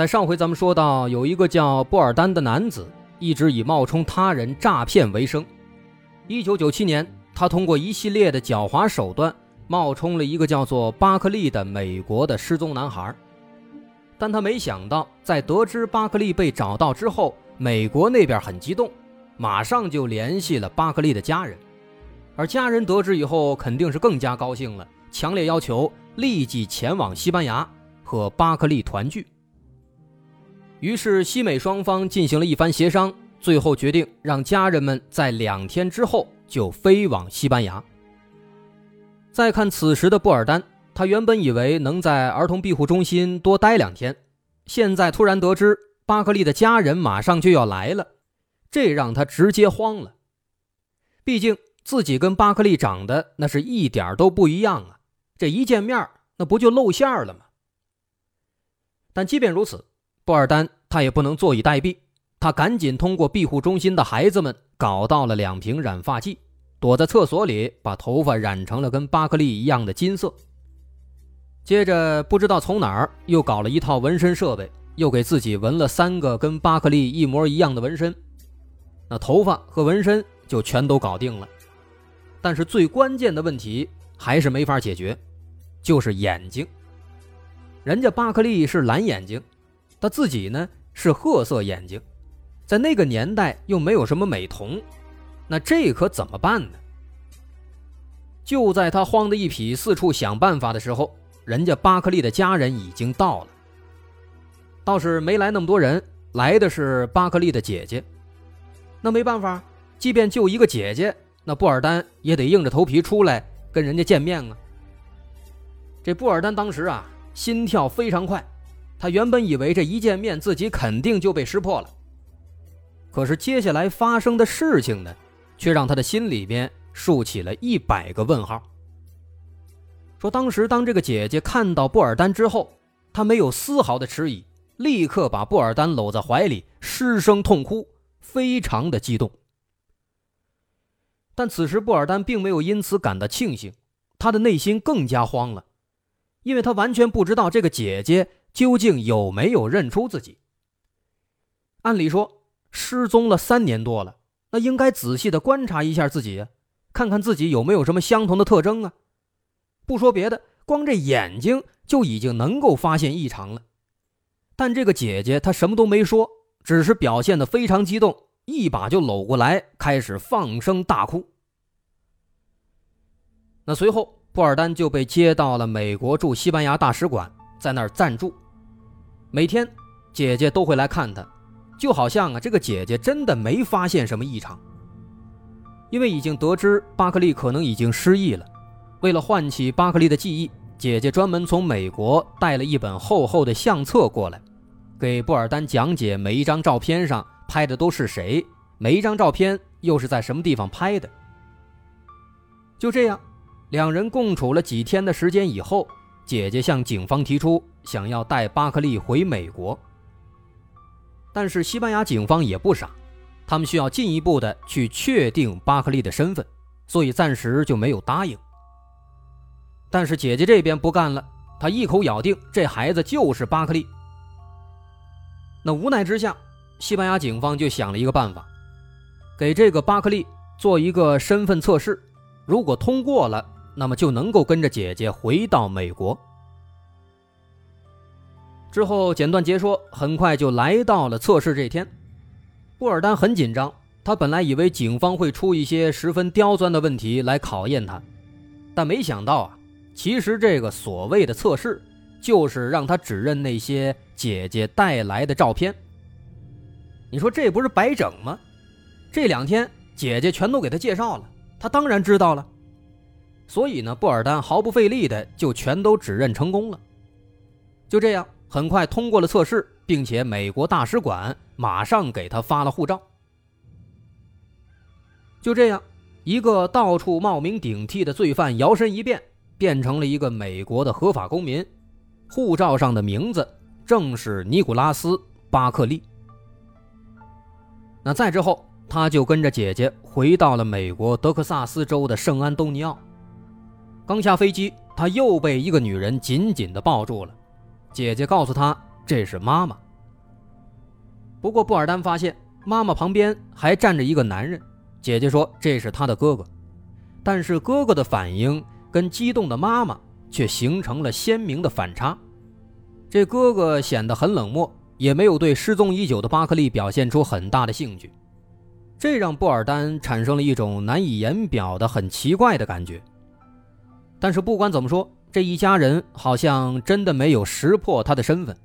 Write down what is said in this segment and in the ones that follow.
在上回咱们说到，有一个叫布尔丹的男子，一直以冒充他人诈骗为生。一九九七年，他通过一系列的狡猾手段，冒充了一个叫做巴克利的美国的失踪男孩。但他没想到，在得知巴克利被找到之后，美国那边很激动，马上就联系了巴克利的家人。而家人得知以后，肯定是更加高兴了，强烈要求立即前往西班牙和巴克利团聚。于是西美双方进行了一番协商，最后决定让家人们在两天之后就飞往西班牙。再看此时的布尔丹，他原本以为能在儿童庇护中心多待两天，现在突然得知巴克利的家人马上就要来了，这让他直接慌了。毕竟。自己跟巴克利长得那是一点都不一样啊！这一见面，那不就露馅了吗？但即便如此，布尔丹他也不能坐以待毙，他赶紧通过庇护中心的孩子们搞到了两瓶染发剂，躲在厕所里把头发染成了跟巴克利一样的金色。接着不知道从哪儿又搞了一套纹身设备，又给自己纹了三个跟巴克利一模一样的纹身，那头发和纹身就全都搞定了。但是最关键的问题还是没法解决，就是眼睛。人家巴克利是蓝眼睛，他自己呢是褐色眼睛，在那个年代又没有什么美瞳，那这可怎么办呢？就在他慌得一匹，四处想办法的时候，人家巴克利的家人已经到了。倒是没来那么多人，来的是巴克利的姐姐。那没办法，即便就一个姐姐。那布尔丹也得硬着头皮出来跟人家见面啊！这布尔丹当时啊，心跳非常快，他原本以为这一见面自己肯定就被识破了，可是接下来发生的事情呢，却让他的心里边竖起了一百个问号。说当时当这个姐姐看到布尔丹之后，她没有丝毫的迟疑，立刻把布尔丹搂在怀里，失声痛哭，非常的激动。但此时布尔丹并没有因此感到庆幸，他的内心更加慌了，因为他完全不知道这个姐姐究竟有没有认出自己。按理说失踪了三年多了，那应该仔细的观察一下自己，看看自己有没有什么相同的特征啊。不说别的，光这眼睛就已经能够发现异常了。但这个姐姐她什么都没说，只是表现的非常激动。一把就搂过来，开始放声大哭。那随后，布尔丹就被接到了美国驻西班牙大使馆，在那儿暂住。每天，姐姐都会来看他，就好像啊，这个姐姐真的没发现什么异常。因为已经得知巴克利可能已经失忆了，为了唤起巴克利的记忆，姐姐专门从美国带了一本厚厚的相册过来，给布尔丹讲解每一张照片上。拍的都是谁？每一张照片又是在什么地方拍的？就这样，两人共处了几天的时间以后，姐姐向警方提出想要带巴克利回美国。但是西班牙警方也不傻，他们需要进一步的去确定巴克利的身份，所以暂时就没有答应。但是姐姐这边不干了，她一口咬定这孩子就是巴克利。那无奈之下。西班牙警方就想了一个办法，给这个巴克利做一个身份测试，如果通过了，那么就能够跟着姐姐回到美国。之后简短截说，很快就来到了测试这天。布尔丹很紧张，他本来以为警方会出一些十分刁钻的问题来考验他，但没想到啊，其实这个所谓的测试，就是让他指认那些姐姐带来的照片。你说这不是白整吗？这两天姐姐全都给他介绍了，他当然知道了。所以呢，布尔丹毫不费力的就全都指认成功了。就这样，很快通过了测试，并且美国大使馆马上给他发了护照。就这样，一个到处冒名顶替的罪犯摇身一变，变成了一个美国的合法公民，护照上的名字正是尼古拉斯·巴克利。那再之后，他就跟着姐姐回到了美国德克萨斯州的圣安东尼奥。刚下飞机，他又被一个女人紧紧地抱住了。姐姐告诉他这是妈妈。不过布尔丹发现妈妈旁边还站着一个男人。姐姐说这是他的哥哥，但是哥哥的反应跟激动的妈妈却形成了鲜明的反差。这哥哥显得很冷漠。也没有对失踪已久的巴克利表现出很大的兴趣，这让布尔丹产生了一种难以言表的很奇怪的感觉。但是不管怎么说，这一家人好像真的没有识破他的身份。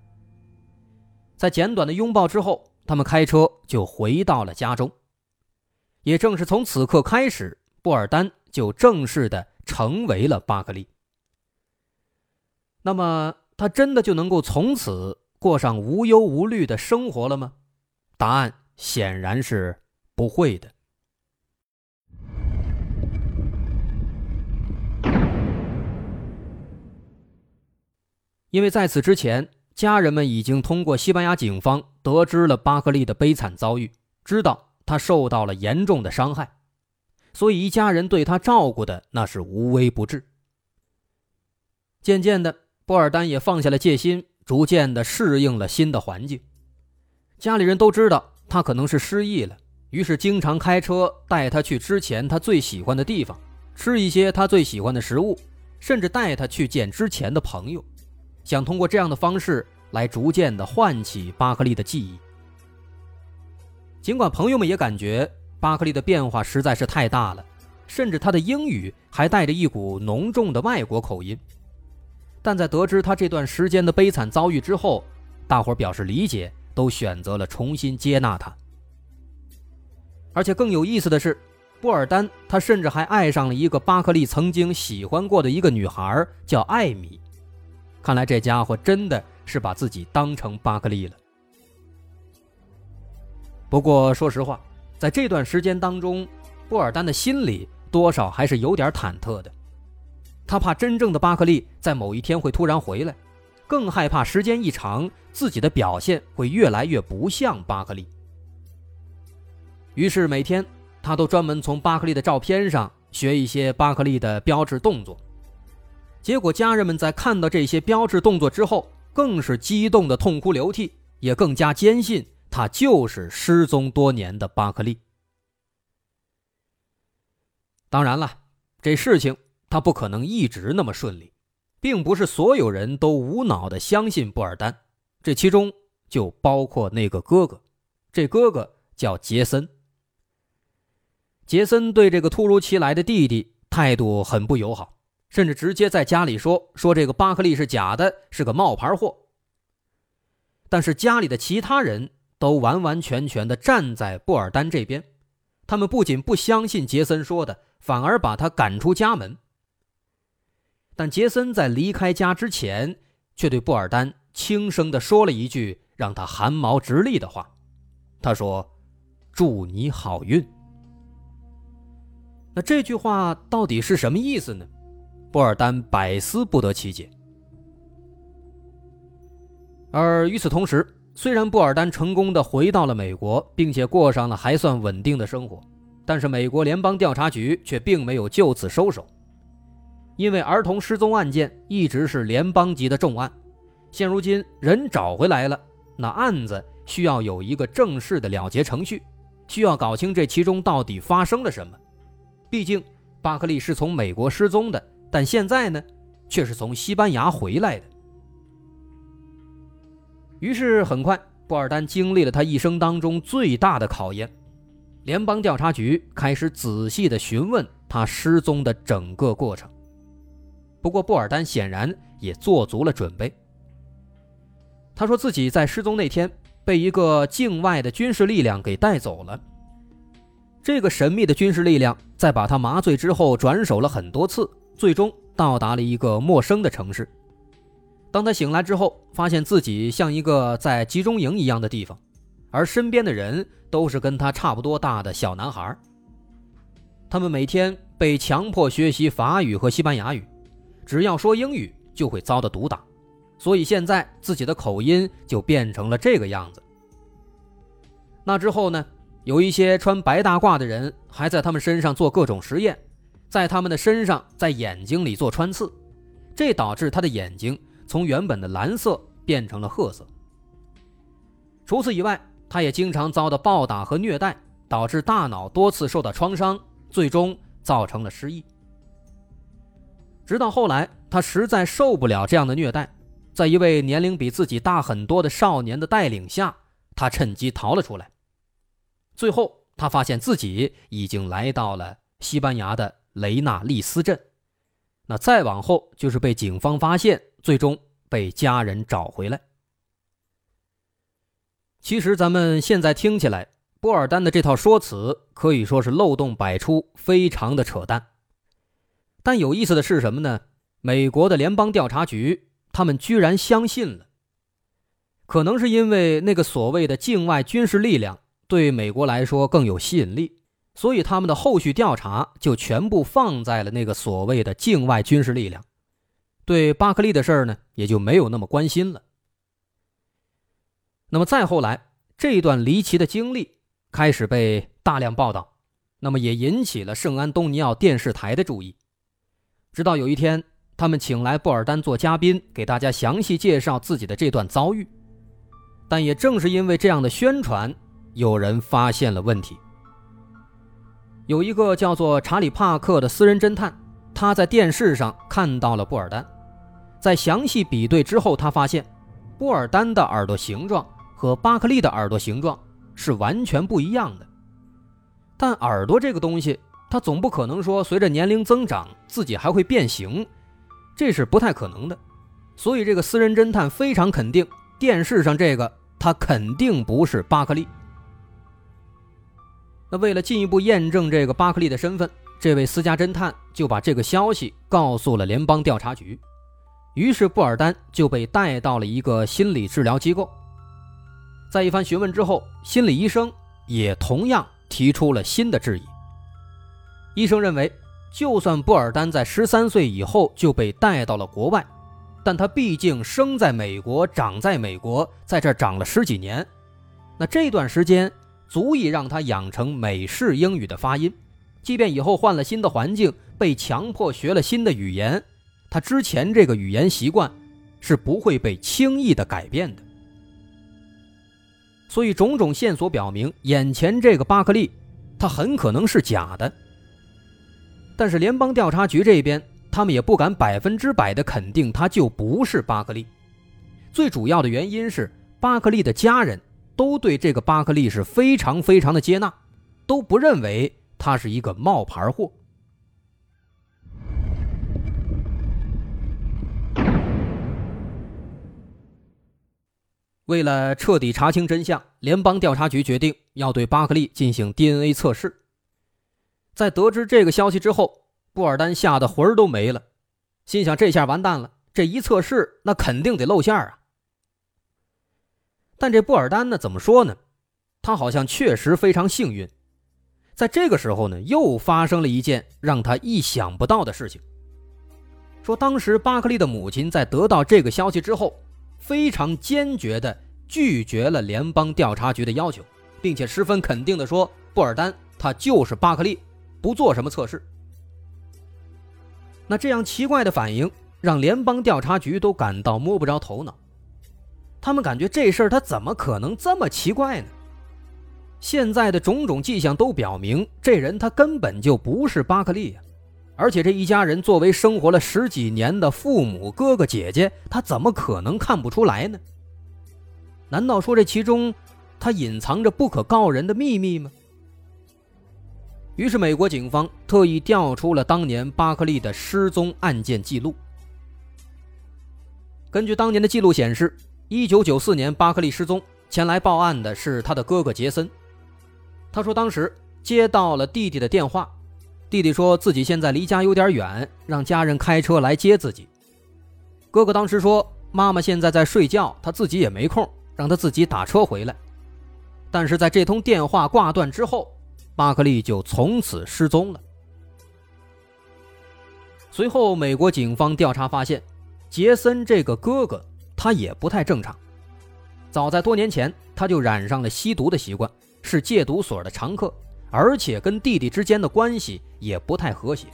在简短的拥抱之后，他们开车就回到了家中。也正是从此刻开始，布尔丹就正式的成为了巴克利。那么，他真的就能够从此？过上无忧无虑的生活了吗？答案显然是不会的。因为在此之前，家人们已经通过西班牙警方得知了巴克利的悲惨遭遇，知道他受到了严重的伤害，所以一家人对他照顾的那是无微不至。渐渐的，波尔丹也放下了戒心。逐渐的适应了新的环境，家里人都知道他可能是失忆了，于是经常开车带他去之前他最喜欢的地方，吃一些他最喜欢的食物，甚至带他去见之前的朋友，想通过这样的方式来逐渐的唤起巴克利的记忆。尽管朋友们也感觉巴克利的变化实在是太大了，甚至他的英语还带着一股浓重的外国口音。但在得知他这段时间的悲惨遭遇之后，大伙表示理解，都选择了重新接纳他。而且更有意思的是，布尔丹他甚至还爱上了一个巴克利曾经喜欢过的一个女孩，叫艾米。看来这家伙真的是把自己当成巴克利了。不过说实话，在这段时间当中，布尔丹的心里多少还是有点忐忑的。他怕真正的巴克利在某一天会突然回来，更害怕时间一长，自己的表现会越来越不像巴克利。于是每天他都专门从巴克利的照片上学一些巴克利的标志动作。结果家人们在看到这些标志动作之后，更是激动的痛哭流涕，也更加坚信他就是失踪多年的巴克利。当然了，这事情。他不可能一直那么顺利，并不是所有人都无脑的相信布尔丹，这其中就包括那个哥哥，这哥哥叫杰森。杰森对这个突如其来的弟弟态度很不友好，甚至直接在家里说说这个巴克利是假的，是个冒牌货。但是家里的其他人都完完全全的站在布尔丹这边，他们不仅不相信杰森说的，反而把他赶出家门。但杰森在离开家之前，却对布尔丹轻声地说了一句让他汗毛直立的话。他说：“祝你好运。”那这句话到底是什么意思呢？布尔丹百思不得其解。而与此同时，虽然布尔丹成功的回到了美国，并且过上了还算稳定的生活，但是美国联邦调查局却并没有就此收手。因为儿童失踪案件一直是联邦级的重案，现如今人找回来了，那案子需要有一个正式的了结程序，需要搞清这其中到底发生了什么。毕竟巴克利是从美国失踪的，但现在呢，却是从西班牙回来的。于是很快，布尔丹经历了他一生当中最大的考验，联邦调查局开始仔细的询问他失踪的整个过程。不过，布尔丹显然也做足了准备。他说自己在失踪那天被一个境外的军事力量给带走了。这个神秘的军事力量在把他麻醉之后转手了很多次，最终到达了一个陌生的城市。当他醒来之后，发现自己像一个在集中营一样的地方，而身边的人都是跟他差不多大的小男孩。他们每天被强迫学习法语和西班牙语，只要说英语就会遭到毒打，所以现在自己的口音就变成了这个样子。那之后呢，有一些穿白大褂的人还在他们身上做各种实验，在他们的身上、在眼睛里做穿刺，这导致他的眼睛从原本的蓝色变成了褐色。除此以外，他也经常遭到暴打和虐待，导致大脑多次受到创伤，最终造成了失忆。直到后来，他实在受不了这样的虐待，在一位年龄比自己大很多的少年的带领下，他趁机逃了出来。最后，他发现自己已经来到了西班牙的雷纳利斯镇。那再往后，就是被警方发现，最终被家人找回来。其实，咱们现在听起来，波尔丹的这套说辞可以说是漏洞百出，非常的扯淡。但有意思的是什么呢？美国的联邦调查局他们居然相信了。可能是因为那个所谓的境外军事力量。对美国来说更有吸引力，所以他们的后续调查就全部放在了那个所谓的境外军事力量，对巴克利的事儿呢也就没有那么关心了。那么再后来，这段离奇的经历开始被大量报道，那么也引起了圣安东尼奥电视台的注意。直到有一天，他们请来布尔丹做嘉宾，给大家详细介绍自己的这段遭遇。但也正是因为这样的宣传。有人发现了问题。有一个叫做查理·帕克的私人侦探，他在电视上看到了布尔丹，在详细比对之后，他发现布尔丹的耳朵形状和巴克利的耳朵形状是完全不一样的。但耳朵这个东西，它总不可能说随着年龄增长自己还会变形，这是不太可能的。所以这个私人侦探非常肯定，电视上这个他肯定不是巴克利。那为了进一步验证这个巴克利的身份，这位私家侦探就把这个消息告诉了联邦调查局。于是布尔丹就被带到了一个心理治疗机构。在一番询问之后，心理医生也同样提出了新的质疑。医生认为，就算布尔丹在十三岁以后就被带到了国外，但他毕竟生在美国，长在美国，在这长了十几年，那这段时间。足以让他养成美式英语的发音，即便以后换了新的环境，被强迫学了新的语言，他之前这个语言习惯是不会被轻易的改变的。所以，种种线索表明，眼前这个巴克利，他很可能是假的。但是，联邦调查局这边，他们也不敢百分之百的肯定他就不是巴克利。最主要的原因是，巴克利的家人。都对这个巴克利是非常非常的接纳，都不认为他是一个冒牌货。为了彻底查清真相，联邦调查局决定要对巴克利进行 DNA 测试。在得知这个消息之后，布尔丹吓得魂儿都没了，心想：这下完蛋了，这一测试那肯定得露馅啊！但这布尔丹呢？怎么说呢？他好像确实非常幸运，在这个时候呢，又发生了一件让他意想不到的事情。说当时巴克利的母亲在得到这个消息之后，非常坚决地拒绝了联邦调查局的要求，并且十分肯定地说：“布尔丹他就是巴克利，不做什么测试。”那这样奇怪的反应让联邦调查局都感到摸不着头脑。他们感觉这事儿他怎么可能这么奇怪呢？现在的种种迹象都表明，这人他根本就不是巴克利呀！而且这一家人作为生活了十几年的父母、哥哥姐姐，他怎么可能看不出来呢？难道说这其中他隐藏着不可告人的秘密吗？于是美国警方特意调出了当年巴克利的失踪案件记录。根据当年的记录显示。一九九四年，巴克利失踪，前来报案的是他的哥哥杰森。他说，当时接到了弟弟的电话，弟弟说自己现在离家有点远，让家人开车来接自己。哥哥当时说，妈妈现在在睡觉，他自己也没空，让他自己打车回来。但是在这通电话挂断之后，巴克利就从此失踪了。随后，美国警方调查发现，杰森这个哥哥他也不太正常。早在多年前，他就染上了吸毒的习惯，是戒毒所的常客，而且跟弟弟之间的关系也不太和谐。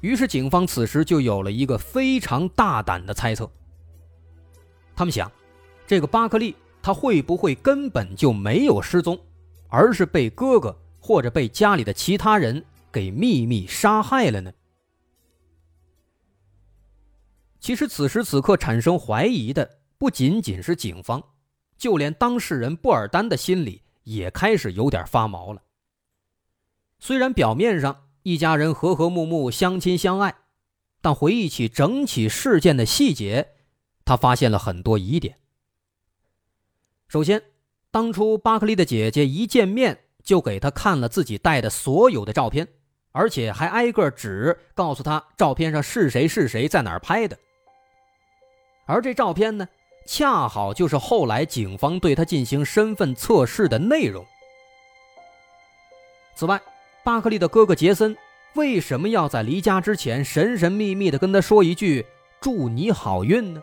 于是，警方此时就有了一个非常大胆的猜测。他们想，这个巴克利他会不会根本就没有失踪，而是被哥哥或者被家里的其他人？给秘密杀害了呢？其实此时此刻产生怀疑的不仅仅是警方，就连当事人布尔丹的心里也开始有点发毛了。虽然表面上一家人和和睦睦、相亲相爱，但回忆起整起事件的细节，他发现了很多疑点。首先，当初巴克利的姐姐一见面就给他看了自己带的所有的照片。而且还挨个指告诉他照片上是谁是谁在哪儿拍的，而这照片呢，恰好就是后来警方对他进行身份测试的内容。此外，巴克利的哥哥杰森为什么要在离家之前神神秘秘的跟他说一句“祝你好运”呢？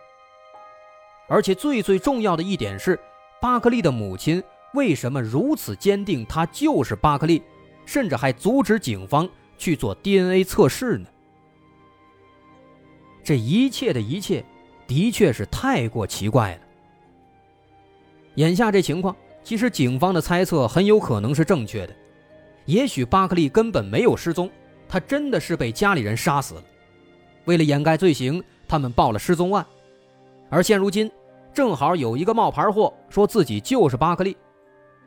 而且最最重要的一点是，巴克利的母亲为什么如此坚定他就是巴克利，甚至还阻止警方？去做 DNA 测试呢？这一切的一切，的确是太过奇怪了。眼下这情况，其实警方的猜测很有可能是正确的。也许巴克利根本没有失踪，他真的是被家里人杀死了。为了掩盖罪行，他们报了失踪案。而现如今，正好有一个冒牌货说自己就是巴克利，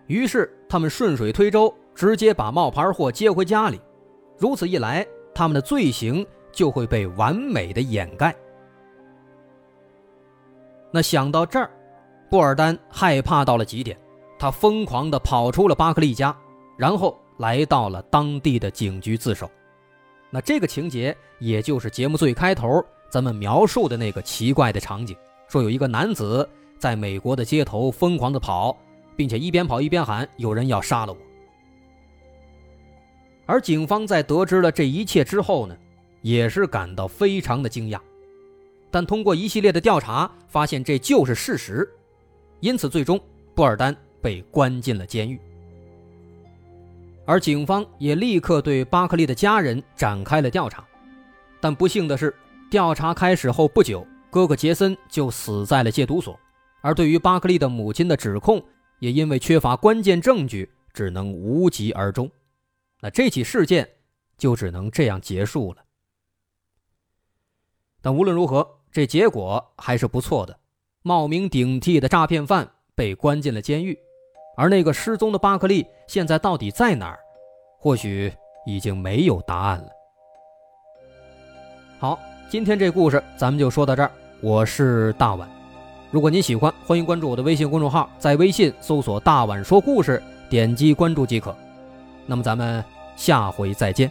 于是他们顺水推舟，直接把冒牌货接回家里。如此一来，他们的罪行就会被完美的掩盖。那想到这儿，布尔丹害怕到了极点，他疯狂地跑出了巴克利家，然后来到了当地的警局自首。那这个情节，也就是节目最开头咱们描述的那个奇怪的场景：说有一个男子在美国的街头疯狂地跑，并且一边跑一边喊：“有人要杀了我。”而警方在得知了这一切之后呢，也是感到非常的惊讶，但通过一系列的调查，发现这就是事实，因此最终布尔丹被关进了监狱。而警方也立刻对巴克利的家人展开了调查，但不幸的是，调查开始后不久，哥哥杰森就死在了戒毒所，而对于巴克利的母亲的指控，也因为缺乏关键证据，只能无疾而终。那这起事件就只能这样结束了。但无论如何，这结果还是不错的。冒名顶替的诈骗犯被关进了监狱，而那个失踪的巴克利现在到底在哪儿？或许已经没有答案了。好，今天这故事咱们就说到这儿。我是大碗，如果您喜欢，欢迎关注我的微信公众号，在微信搜索“大碗说故事”，点击关注即可。那么咱们下回再见。